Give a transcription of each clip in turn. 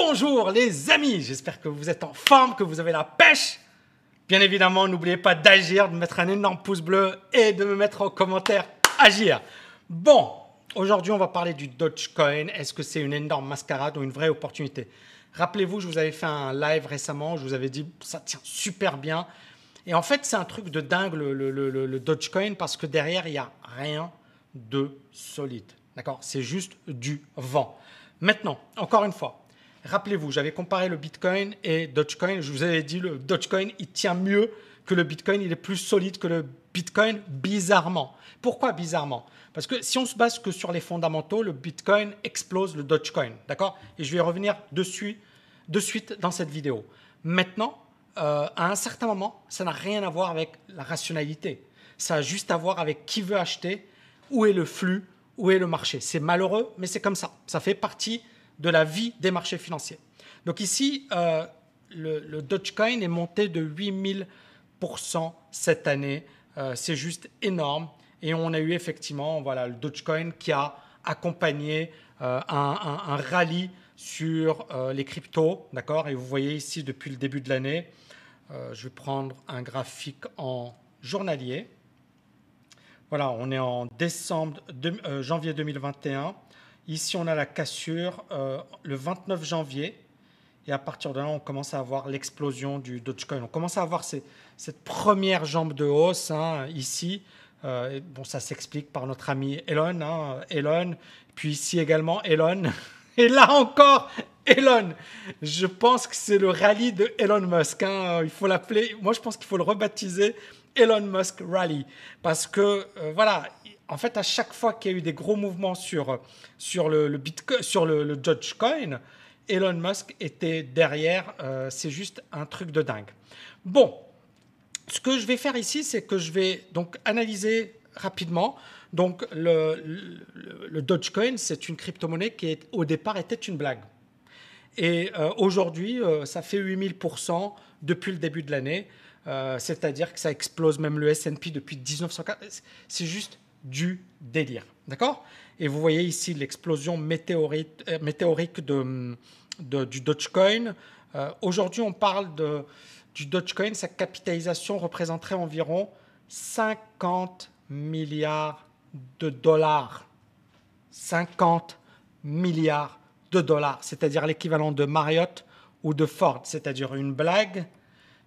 Bonjour les amis, j'espère que vous êtes en forme, que vous avez la pêche. Bien évidemment, n'oubliez pas d'agir, de mettre un énorme pouce bleu et de me mettre en commentaire agir. Bon, aujourd'hui on va parler du Dogecoin. Est-ce que c'est une énorme mascarade ou une vraie opportunité? Rappelez-vous, je vous avais fait un live récemment, je vous avais dit ça tient super bien. Et en fait, c'est un truc de dingue le, le Dogecoin parce que derrière, il n'y a rien de solide. D'accord? C'est juste du vent. Maintenant, encore une fois, rappelez-vous, j'avais comparé le Bitcoin et Dogecoin. Je vous avais dit, le Dogecoin, il tient mieux que le Bitcoin. Il est plus solide que le Bitcoin, bizarrement. Pourquoi bizarrement? Parce que si on se base que sur les fondamentaux, le Bitcoin explose le Dogecoin. D'accord? Et je vais revenir dessus de suite dans cette vidéo. Maintenant, euh, à un certain moment, ça n'a rien à voir avec la rationalité. Ça a juste à voir avec qui veut acheter, où est le flux, où est le marché. C'est malheureux, mais c'est comme ça. Ça fait partie de la vie des marchés financiers. Donc ici, euh, le, Dogecoin est monté de 8000% cette année. Euh, c'est juste énorme. Et on a eu effectivement voilà, le Dogecoin qui a accompagné euh, un, rallye sur les cryptos. D'accord? Et vous voyez ici, depuis le début de l'année, je vais prendre un graphique en journalier. Voilà, on est en décembre, janvier 2021. Ici, on a la cassure euh, le 29 janvier. Et à partir de là, on commence à avoir l'explosion du Dogecoin. On commence à avoir cette première jambe de hausse hein, ici. Euh, bon, ça s'explique par notre ami Elon. Hein, Elon. Puis ici également Elon. Et là encore, Elon. Je pense que c'est le rallye de Elon Musk. Hein. Il faut l'appeler. Moi, je pense qu'il faut le rebaptiser Elon Musk Rally. Parce que, euh, voilà, en fait, à chaque fois qu'il y a eu des gros mouvements sur, sur le, Bitcoin, sur le, Dogecoin, Elon Musk était derrière. Euh, c'est juste un truc de dingue. Bon, ce que je vais faire ici, c'est que je vais donc analyser rapidement. Donc, le, Dogecoin, c'est une crypto-monnaie qui au départ était une blague. Et euh, aujourd'hui, ça fait 8000% depuis le début de l'année. Euh, c'est-à-dire que ça explose même le S&P depuis 1940. C'est juste du délire, d'accord? Et vous voyez ici l'explosion météorique, euh, météorique de, du Dogecoin. Euh, aujourd'hui, on parle de, du Dogecoin. Sa capitalisation représenterait environ 50 milliards de dollars. 50 milliards de dollars, c'est-à-dire l'équivalent de Marriott ou de Ford, c'est-à-dire une blague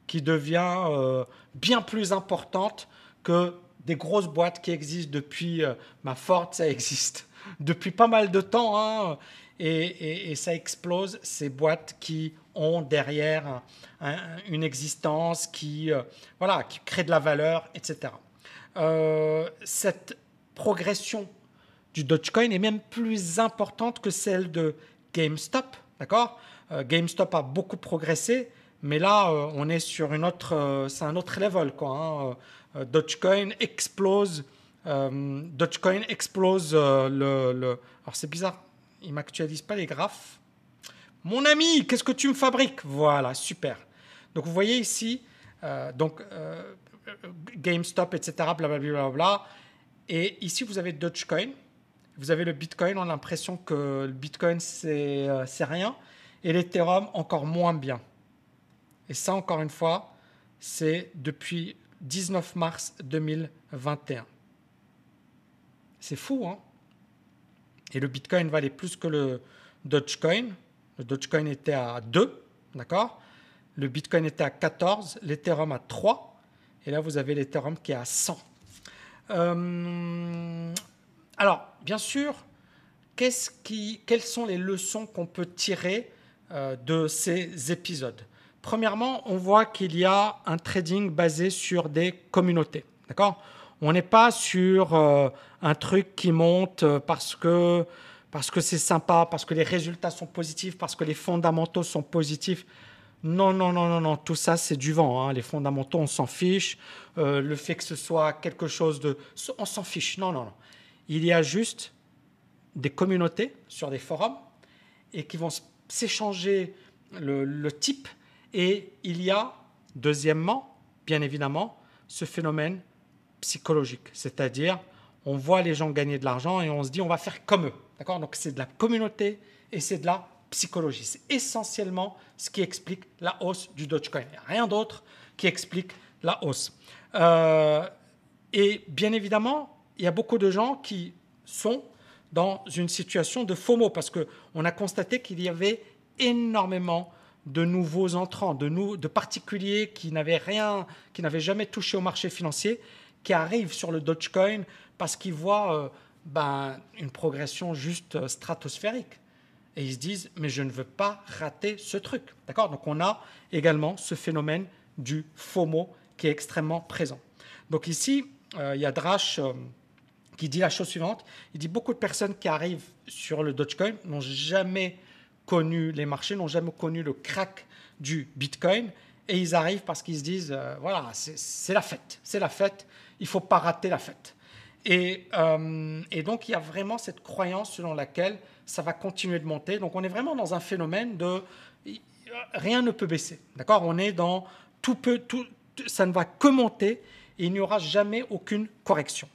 qui devient euh, bien plus importante que des grosses boîtes qui existent depuis, euh, ma Ford, ça existe. Depuis pas mal de temps, hein, et, ça explose ces boîtes qui ont derrière une existence, qui, euh, voilà, qui crée de la valeur, etc. cette progression du Dogecoin est même plus importante que celle de GameStop, d'accord? GameStop a beaucoup progressé, mais là, euh, on est sur une autre, euh, c'est un autre level quoi. Hein. Euh, Dogecoin explose, Dogecoin explose le, Alors c'est bizarre, il m'actualise pas les graphes. Mon ami, qu'est-ce que tu me fabriques? Voilà, super. Donc vous voyez ici, donc GameStop, etc. Blablabla. Bla, et ici vous avez Dogecoin. Vous avez le Bitcoin, on a l'impression que le Bitcoin c'est rien, et l'Ethereum encore moins bien. Et ça, encore une fois, c'est depuis 19 mars 2021. C'est fou, hein Et le Bitcoin valait plus que le Dogecoin. Le Dogecoin était à 2, d'accord Le Bitcoin était à 14, l'Ethereum à 3. Et là, vous avez l'Ethereum qui est à 100. Euh, alors, bien sûr, quelles sont les leçons qu'on peut tirer euh, de ces épisodes? Premièrement, on voit qu'il y a un trading basé sur des communautés. D'accord? On n'est pas sur euh, un truc qui monte euh, parce que parce que c'est sympa, parce que les résultats sont positifs, parce que les fondamentaux sont positifs. Non, non, non, non, non, tout ça c'est du vent. Hein. Les fondamentaux, on s'en fiche. Euh, le fait que ce soit quelque chose de... On s'en fiche. Non, non, non. Il y a juste des communautés sur des forums et qui vont s'échanger le, le type et il y a, deuxièmement, bien évidemment, ce phénomène psychologique, c'est-à-dire on voit les gens gagner de l'argent et on se dit on va faire comme eux. D'accord? Donc c'est de la communauté et c'est de la psychologie. C'est essentiellement ce qui explique la hausse du Dogecoin. Il n'y a rien d'autre qui explique la hausse. Euh, et bien évidemment, il y a beaucoup de gens qui sont dans une situation de FOMO parce qu'on a constaté qu'il y avait énormément de nouveaux entrants, de, particuliers qui n'avaient rien, qui n'avaient jamais touché au marché financier, qui arrivent sur le Dogecoin parce qu'ils voient euh, ben, une progression juste euh, stratosphérique. Et ils se disent, mais je ne veux pas rater ce truc. D'accord? Donc on a également ce phénomène du FOMO qui est extrêmement présent. Donc ici, euh, il y a Drash qui dit la chose suivante. Il dit beaucoup de personnes qui arrivent sur le Dogecoin n'ont jamais connu les marchés, n'ont jamais connu le crack du Bitcoin. Et ils arrivent parce qu'ils se disent, euh, voilà, c'est la fête, c'est la fête, il ne faut pas rater la fête. Et, euh, et, donc, il y a vraiment cette croyance selon laquelle ça va continuer de monter. Donc, on est vraiment dans un phénomène de rien ne peut baisser. D'accord? On est dans tout peut, tout, ça ne va que monter et il n'y aura jamais aucune correction.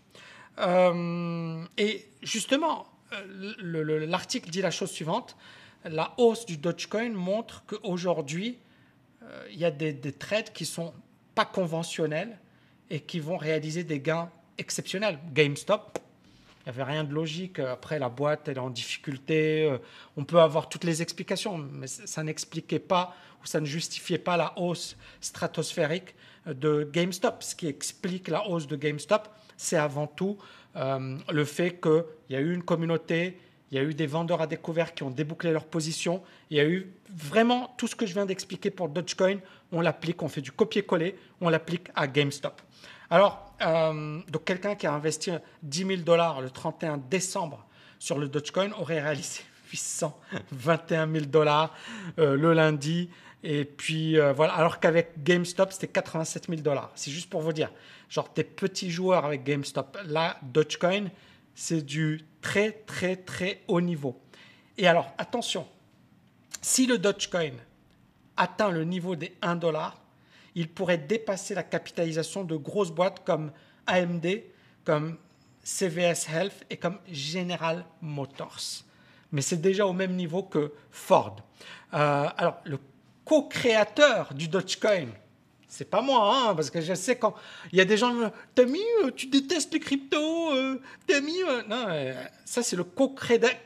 Euh, et justement, l'article dit la chose suivante la hausse du Dogecoin montre qu'aujourd'hui, euh, il y a des, trades qui sont pas conventionnels et qui vont réaliser des gains exceptionnels. GameStop, il n'y avait rien de logique. Après, la boîte elle est en difficulté. Euh, on peut avoir toutes les explications, mais ça n'expliquait pas ou ça ne justifiait pas la hausse stratosphérique de GameStop. Ce qui explique la hausse de GameStop, c'est avant tout euh, le fait qu'il y a eu une communauté, il y a eu des vendeurs à découvert qui ont débouclé leur position. Il y a eu vraiment tout ce que je viens d'expliquer pour Dogecoin. On l'applique, on fait du copier-coller, on l'applique à GameStop. Alors, euh, donc quelqu'un qui a investi 10 000 dollars le 31 décembre sur le Dogecoin aurait réalisé 821 000 dollars euh, le lundi. Et puis euh, voilà, alors qu'avec GameStop, c'était 87 000 dollars. C'est juste pour vous dire, genre des petits joueurs avec GameStop. Là, Dogecoin, c'est du très très très haut niveau. Et alors attention, si le Dogecoin atteint le niveau des 1 dollar, il pourrait dépasser la capitalisation de grosses boîtes comme AMD, comme CVS Health et comme General Motors. Mais c'est déjà au même niveau que Ford. Euh, alors, le co-créateur du Dogecoin, c'est pas moi, hein, parce que je sais quand il y a des gens, mis, euh, tu détestes les cryptos, euh, mis, euh, non, ça c'est le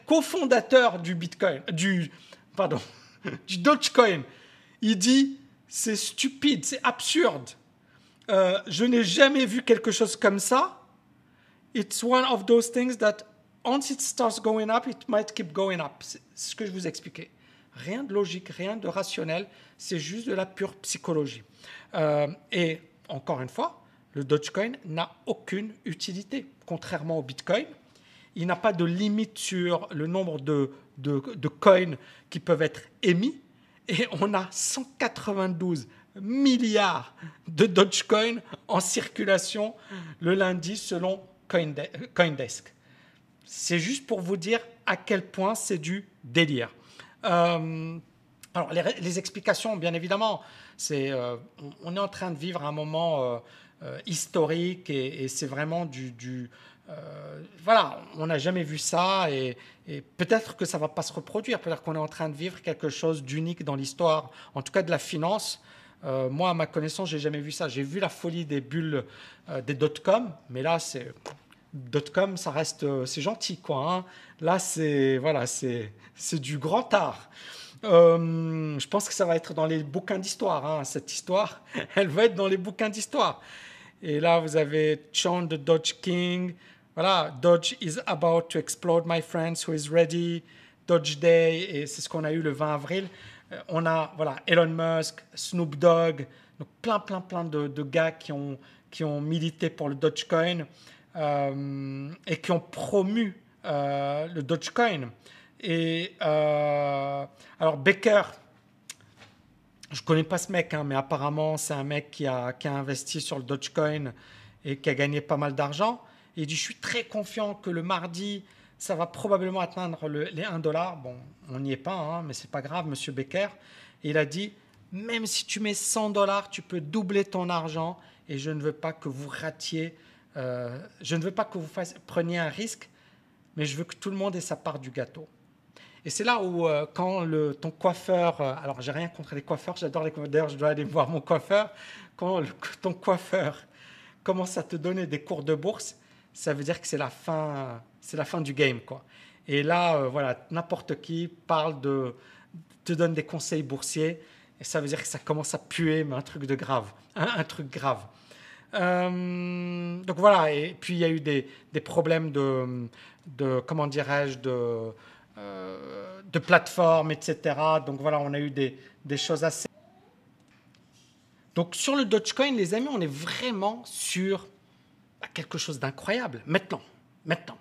cofondateur du Bitcoin, du, pardon, du Dogecoin. Il dit, c'est stupide, c'est absurde. je n'ai jamais vu quelque chose comme ça. It's one of those things that once it starts going up, it might keep going up. C'est ce que je vous expliquais. Rien de logique, rien de rationnel, c'est juste de la pure psychologie. Euh, et encore une fois, le Dogecoin n'a aucune utilité, contrairement au Bitcoin. Il n'a pas de limite sur le nombre de, de, de, coins qui peuvent être émis. Et on a 192 milliards de Dogecoin en circulation le lundi selon Coindesk. C'est juste pour vous dire à quel point c'est du délire. Euh, alors, les, explications, bien évidemment, c'est euh, on est en train de vivre un moment euh, historique et, c'est vraiment du, voilà, on n'a jamais vu ça et, peut-être que ça va pas se reproduire. Peut-être qu'on est en train de vivre quelque chose d'unique dans l'histoire, en tout cas de la finance. moi, à ma connaissance, j'ai jamais vu ça. J'ai vu la folie des bulles des dot-com, mais là, c'est Dotcom, ça reste, euh, c'est gentil, quoi. Hein. Là, c'est voilà, c'est c'est du grand art. Euh, je pense que ça va être dans les bouquins d'histoire. Hein, cette histoire, elle va être dans les bouquins d'histoire. Et là, vous avez Sean the Dodge King. Voilà, Dodge is about to explode, my friends. Who is ready? Dodge Day. Et c'est ce qu'on a eu le 20 avril. Euh, on a voilà Elon Musk, Snoop Dogg, donc plein, plein, plein de, de gars qui ont qui ont milité pour le Dogecoin. Euh, et qui ont promu euh, le Dogecoin. Et euh, alors Baker, je connais pas ce mec, hein, mais apparemment c'est un mec qui a, qui a investi sur le Dogecoin et qui a gagné pas mal d'argent. Il dit, je suis très confiant que le mardi, ça va probablement atteindre les 1 dollar. Bon, on n'y est pas, hein, mais c'est pas grave, monsieur Becker. Et il a dit, même si tu mets 100 dollars, tu peux doubler ton argent et je ne veux pas que vous ratiez euh, je ne veux pas que vous preniez un risque, mais je veux que tout le monde ait sa part du gâteau. Et c'est là où, euh, quand ton coiffeur, euh, alors j'ai rien contre les coiffeurs, j'adore les coiffeurs, d'ailleurs je dois aller voir mon coiffeur, quand ton coiffeur commence à te donner des cours de bourse, ça veut dire que c'est la fin, c'est la fin du game, quoi. Et là, voilà, n'importe qui parle de, te donne des conseils boursiers, et ça veut dire que ça commence à puer, mais un truc de grave, un, truc grave. Donc voilà, et puis il y a eu des, des problèmes de, de comment dirais-je, de euh, de plateformes, etc. Donc voilà, on a eu des, choses assez... Donc sur le Dogecoin, les amis, on est vraiment sur quelque chose d'incroyable. Maintenant, maintenant.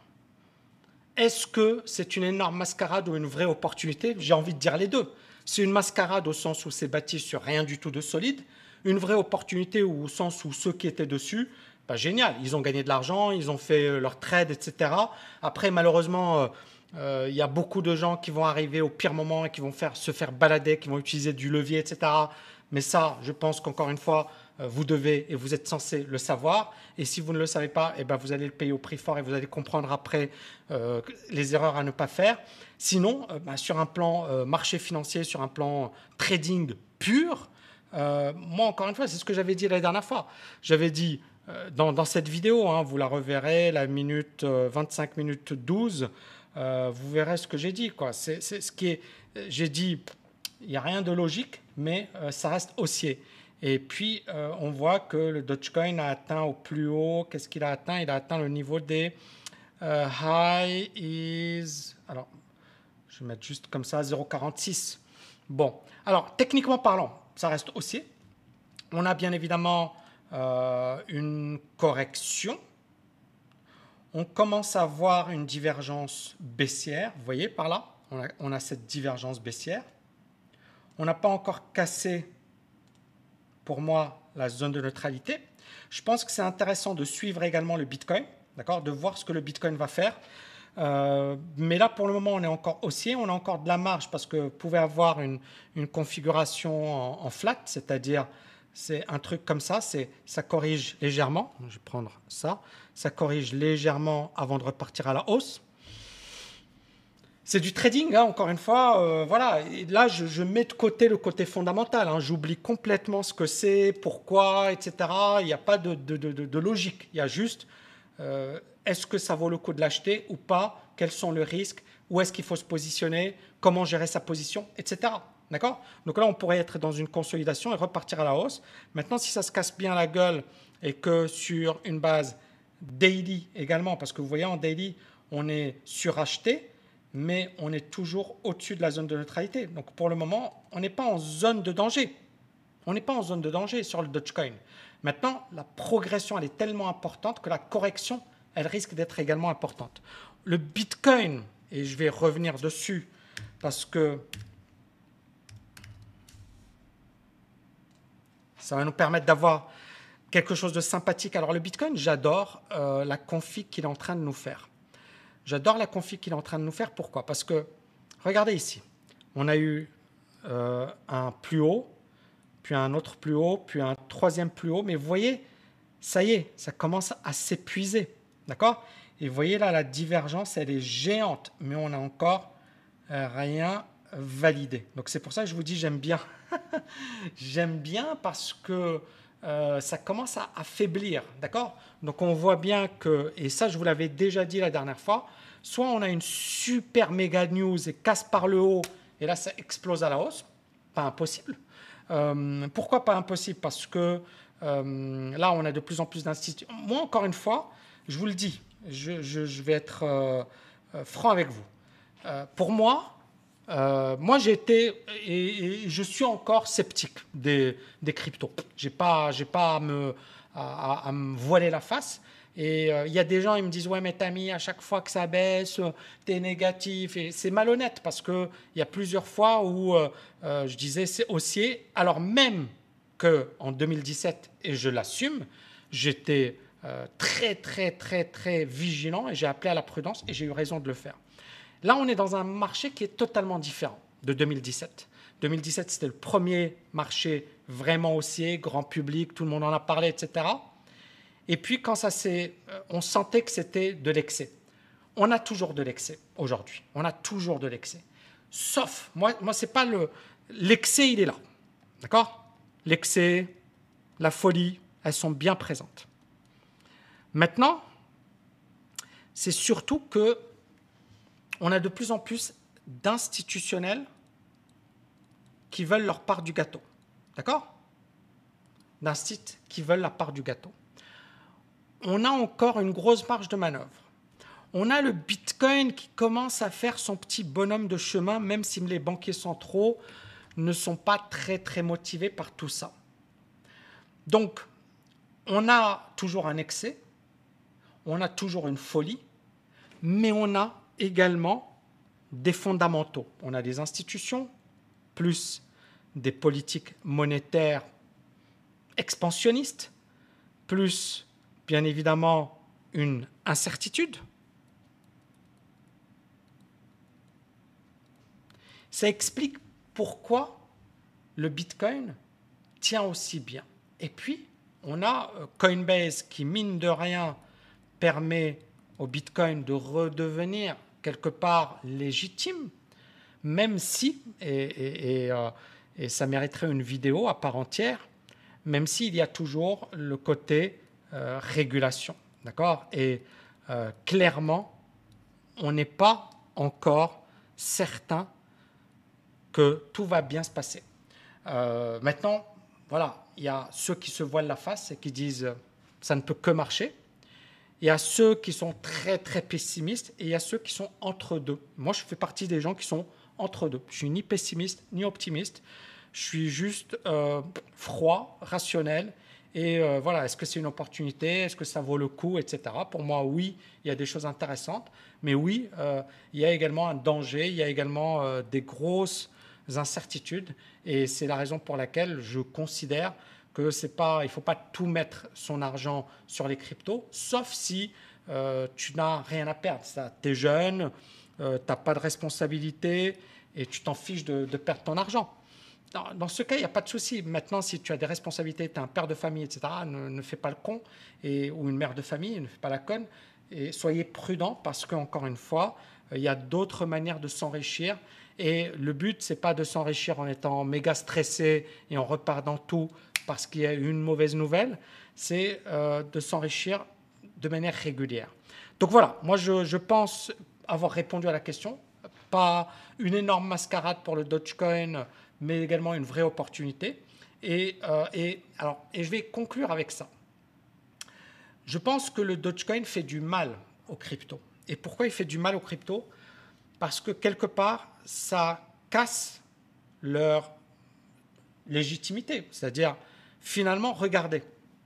Est-ce que c'est une énorme mascarade ou une vraie opportunité? J'ai envie de dire les deux. C'est une mascarade au sens où c'est bâti sur rien du tout de solide. Une vraie opportunité au sens où ceux qui étaient dessus, bah, génial, ils ont gagné de l'argent, ils ont fait euh, leur trade, etc. Après, malheureusement, euh, euh, il y a beaucoup de gens qui vont arriver au pire moment et qui vont faire, se faire balader, qui vont utiliser du levier, etc. Mais ça, je pense qu'encore une fois, euh, vous devez et vous êtes censé le savoir. Et si vous ne le savez pas, eh ben vous allez le payer au prix fort et vous allez comprendre après euh, les erreurs à ne pas faire. Sinon, bah, sur un plan marché financier, sur un plan trading pur, moi, encore une fois, c'est ce que j'avais dit la dernière fois. J'avais dit dans, dans, cette vidéo, hein, vous la reverrez, la minute 25 minutes 12, euh, vous verrez ce que j'ai dit. C'est, ce qui est, j'ai dit, il n'y a rien de logique, mais euh, ça reste haussier. Et puis, euh, on voit que le Dogecoin a atteint au plus haut, qu'est-ce qu'il a atteint? Il a atteint le niveau des high is. Alors, je vais mettre juste comme ça, 0,46. Bon, alors, techniquement parlant, ça reste haussier. On a bien évidemment une correction on commence à voir une divergence baissière. Vous voyez par là, on a, cette divergence baissière. On n'a pas encore cassé, pour moi, la zone de neutralité. Je pense que c'est intéressant de suivre également le Bitcoin, d'accord, de voir ce que le Bitcoin va faire. Euh, mais là, pour le moment, on est encore haussier, on a encore de la marge parce que vous pouvez avoir une, configuration en flat, c'est-à-dire c'est un truc comme ça, c'est ça corrige légèrement. Je vais prendre ça. Ça corrige légèrement avant de repartir à la hausse. C'est du trading, hein, encore une fois. Euh, voilà. là, je, mets de côté le côté fondamental. Hein. J'oublie complètement ce que c'est, pourquoi, etc. Il n'y a pas de, logique. Il y a juste euh, est-ce que ça vaut le coup de l'acheter ou pas? Quels sont les risques? Où est-ce qu'il faut se positionner? Comment gérer sa position, etc. D'accord? Donc là, on pourrait être dans une consolidation et repartir à la hausse. Maintenant, si ça se casse bien la gueule et que sur une base daily également, parce que vous voyez, en daily, on est suracheté, mais on est toujours au-dessus de la zone de neutralité. Donc pour le moment, on n'est pas en zone de danger. On n'est pas en zone de danger sur le Dogecoin. Maintenant, la progression, elle est tellement importante que la correction, elle risque d'être également importante. Le Bitcoin, et je vais revenir dessus, parce que Ça va nous permettre d'avoir quelque chose de sympathique. Alors le Bitcoin, j'adore euh, la config qu'il est en train de nous faire. J'adore la config qu'il est en train de nous faire. Pourquoi? Parce que, regardez ici, on a eu euh, un plus haut, puis un autre plus haut, puis un troisième plus haut. Mais vous voyez, ça y est, ça commence à s'épuiser. D'accord? Et vous voyez là, la divergence, elle est géante, mais on n'a encore euh, rien validé. Donc c'est pour ça que je vous dis, j'aime bien J'aime bien parce que euh, ça commence à affaiblir, d'accord? Donc on voit bien que, et ça je vous l'avais déjà dit la dernière fois, soit on a une super méga news et casse par le haut, et là ça explose à la hausse, pas impossible. Euh, pourquoi pas impossible? Parce que là on a de plus en plus d'institutions. Moi encore une fois, je vous le dis, je, vais être franc avec vous. pour moi, euh, moi, j'ai été et, je suis encore sceptique des, des cryptos. J'ai pas, j'ai pas à me, à, me voiler la face. Et euh, il y a des gens, ils me disent Ouais, mais Tami, à chaque fois que ça baisse, tu es négatif. Et c'est malhonnête parce qu'il y a plusieurs fois où euh, je disais c'est haussier, alors même qu'en 2017, et je l'assume, j'étais très, très, très, très vigilant et j'ai appelé à la prudence et j'ai eu raison de le faire. Là, on est dans un marché qui est totalement différent de 2017. 2017, c'était le premier marché vraiment haussier, grand public, tout le monde en a parlé, etc. Et puis, quand ça s'est, euh, on sentait que c'était de l'excès. On a toujours de l'excès aujourd'hui. On a toujours de l'excès. Sauf, moi, moi c'est pas le. L'excès, il est là. D'accord? L'excès, la folie, elles sont bien présentes. Maintenant, c'est surtout que on a de plus en plus d'institutionnels qui veulent leur part du gâteau. D'accord? D'instituts qui veulent la part du gâteau. On a encore une grosse marge de manœuvre. On a le Bitcoin qui commence à faire son petit bonhomme de chemin, même si les banquiers centraux ne sont pas très très motivés par tout ça. Donc, on a toujours un excès, on a toujours une folie, mais on a également des fondamentaux. On a des institutions, plus des politiques monétaires expansionnistes, plus bien évidemment une incertitude. Ça explique pourquoi le Bitcoin tient aussi bien. Et puis, on a euh, Coinbase qui, mine de rien, permet au Bitcoin de redevenir quelque part légitime, même si, et, euh, ça mériterait une vidéo à part entière, même s'il y a toujours le côté euh, régulation. D'accord? Et euh, clairement, on n'est pas encore certain que tout va bien se passer. maintenant, voilà, il y a ceux qui se voilent la face et qui disent ça ne peut que marcher. Il y a ceux qui sont très très pessimistes et il y a ceux qui sont entre deux. Moi, je fais partie des gens qui sont entre deux. Je suis ni pessimiste ni optimiste. Je suis juste euh, froid, rationnel. Et euh, voilà, est-ce que c'est une opportunité? Est-ce que ça vaut le coup? Etc. Pour moi, oui, il y a des choses intéressantes. Mais oui, euh, il y a également un danger. Il y a également des grosses incertitudes. Et c'est la raison pour laquelle je considère que c'est il faut pas tout mettre son argent sur les cryptos, sauf si euh, tu n'as rien à perdre. Tu es jeune, euh, tu n'as pas de responsabilité et tu t'en fiches de, perdre ton argent. Dans, ce cas, il n'y a pas de souci. Maintenant, si tu as des responsabilités, tu es un père de famille, etc., ne, fais pas le con, et, ou une mère de famille, ne fais pas la conne, soyez prudent parce qu'encore une fois, euh, il y a d'autres manières de s'enrichir. Et le but, c'est pas de s'enrichir en étant méga stressé et en repardant tout parce qu'il y a une mauvaise nouvelle, c'est euh, de s'enrichir de manière régulière. Donc voilà, moi je, pense avoir répondu à la question. Pas une énorme mascarade pour le Dogecoin, mais également une vraie opportunité. Et, euh, et, alors, et je vais conclure avec ça. Je pense que le Dogecoin fait du mal aux cryptos. Et pourquoi il fait du mal aux cryptos? Parce que quelque part, ça casse leur légitimité. C'est-à-dire, finalement, regardez,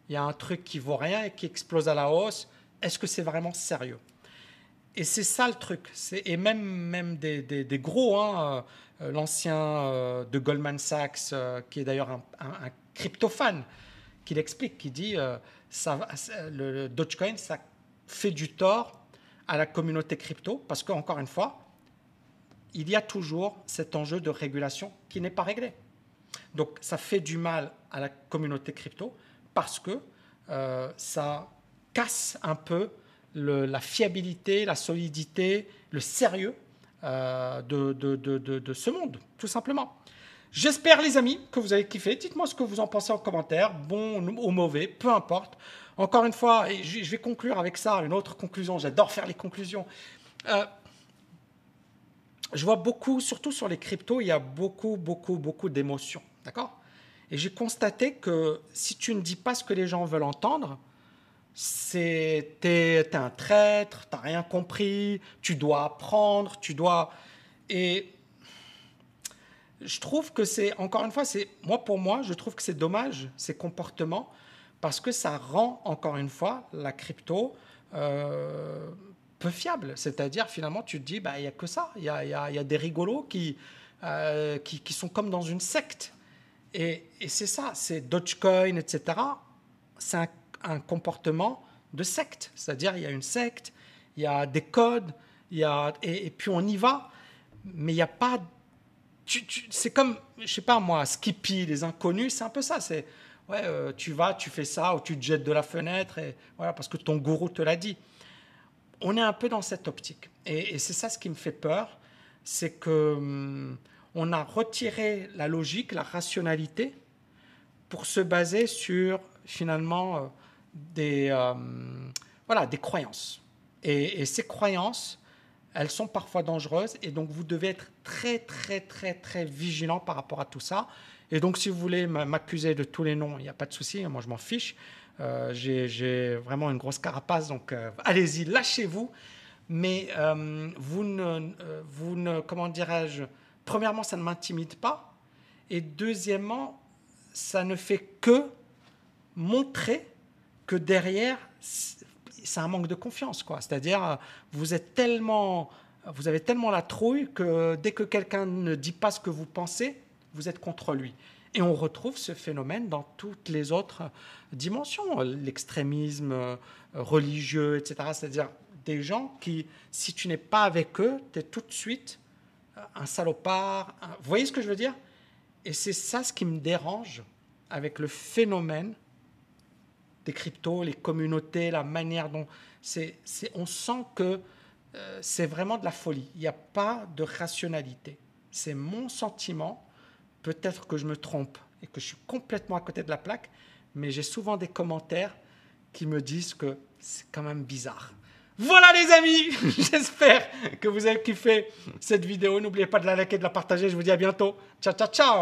il y a un truc qui vaut rien et qui explose à la hausse. Est-ce que c'est vraiment sérieux? Et c'est ça le truc. Et même, même des, des, gros, hein, euh, l'ancien euh, de Goldman Sachs, euh, qui est d'ailleurs un, un, crypto-fan, qui l'explique, qui dit ça, le, Dogecoin, ça fait du tort à la communauté crypto, parce qu'encore une fois, il y a toujours cet enjeu de régulation qui n'est pas réglé. Donc ça fait du mal à la communauté crypto parce que euh, ça casse un peu la fiabilité, la solidité, le sérieux euh, de, ce monde, tout simplement. J'espère, les amis, que vous avez kiffé. Dites-moi ce que vous en pensez en commentaire, bon ou mauvais, peu importe. Encore une fois, je vais conclure avec ça, une autre conclusion. J'adore faire les conclusions. Euh, je vois beaucoup, surtout sur les cryptos, il y a beaucoup, beaucoup, beaucoup d'émotions. D'accord? Et j'ai constaté que si tu ne dis pas ce que les gens veulent entendre, c'est t'es es un traître, t'as rien compris, tu dois apprendre, tu dois et je trouve que c'est encore une fois c'est moi pour moi je trouve que c'est dommage ces comportements parce que ça rend encore une fois la crypto euh, peu fiable. C'est-à-dire finalement tu te dis bah il y a que ça, il y a, y a, des rigolos euh, qui, qui sont comme dans une secte. Et, c'est ça, c'est Dogecoin, etc. C'est un, comportement de secte. C'est-à-dire, il y a une secte, il y a des codes, il y a, et, puis on y va, mais il n'y a pas. c'est comme, je sais pas moi, Skippy, les inconnus, c'est un peu ça. C'est, ouais, euh, tu vas, tu fais ça, ou tu te jettes de la fenêtre, voilà, parce que ton gourou te l'a dit. On est un peu dans cette optique. Et, et c'est ça ce qui me fait peur, c'est que hum, on a retiré la logique, la rationalité, pour se baser sur finalement euh, des, euh, voilà, des croyances. Et, ces croyances, elles sont parfois dangereuses, et donc vous devez être très, très, très, très vigilant par rapport à tout ça. Et donc, si vous voulez m'accuser de tous les noms, il n'y a pas de souci, moi je m'en fiche. Euh, J'ai vraiment une grosse carapace, donc allez-y, lâchez-vous. Mais vous, ne, vous ne, comment dirais-je, premièrement, ça ne m'intimide pas. Et deuxièmement, ça ne fait que montrer que derrière, c'est un manque de confiance. quoi. C'est-à-dire, vous êtes tellement, vous avez tellement la trouille que dès que quelqu'un ne dit pas ce que vous pensez, vous êtes contre lui. Et on retrouve ce phénomène dans toutes les autres dimensions, l'extrémisme euh, religieux, etc. C'est-à-dire des gens qui, si tu n'es pas avec eux, tu es tout de suite un salopard. Vous voyez ce que je veux dire? Et c'est ça ce qui me dérange avec le phénomène des cryptos, les communautés, la manière dont c'est, on sent que euh, c'est vraiment de la folie. Il n'y a pas de rationalité. C'est mon sentiment. Peut-être que je me trompe et que je suis complètement à côté de la plaque, mais j'ai souvent des commentaires qui me disent que c'est quand même bizarre. Voilà les amis, j'espère que vous avez kiffé cette vidéo. N'oubliez pas de la liker, de la partager. Je vous dis à bientôt. Ciao, ciao, ciao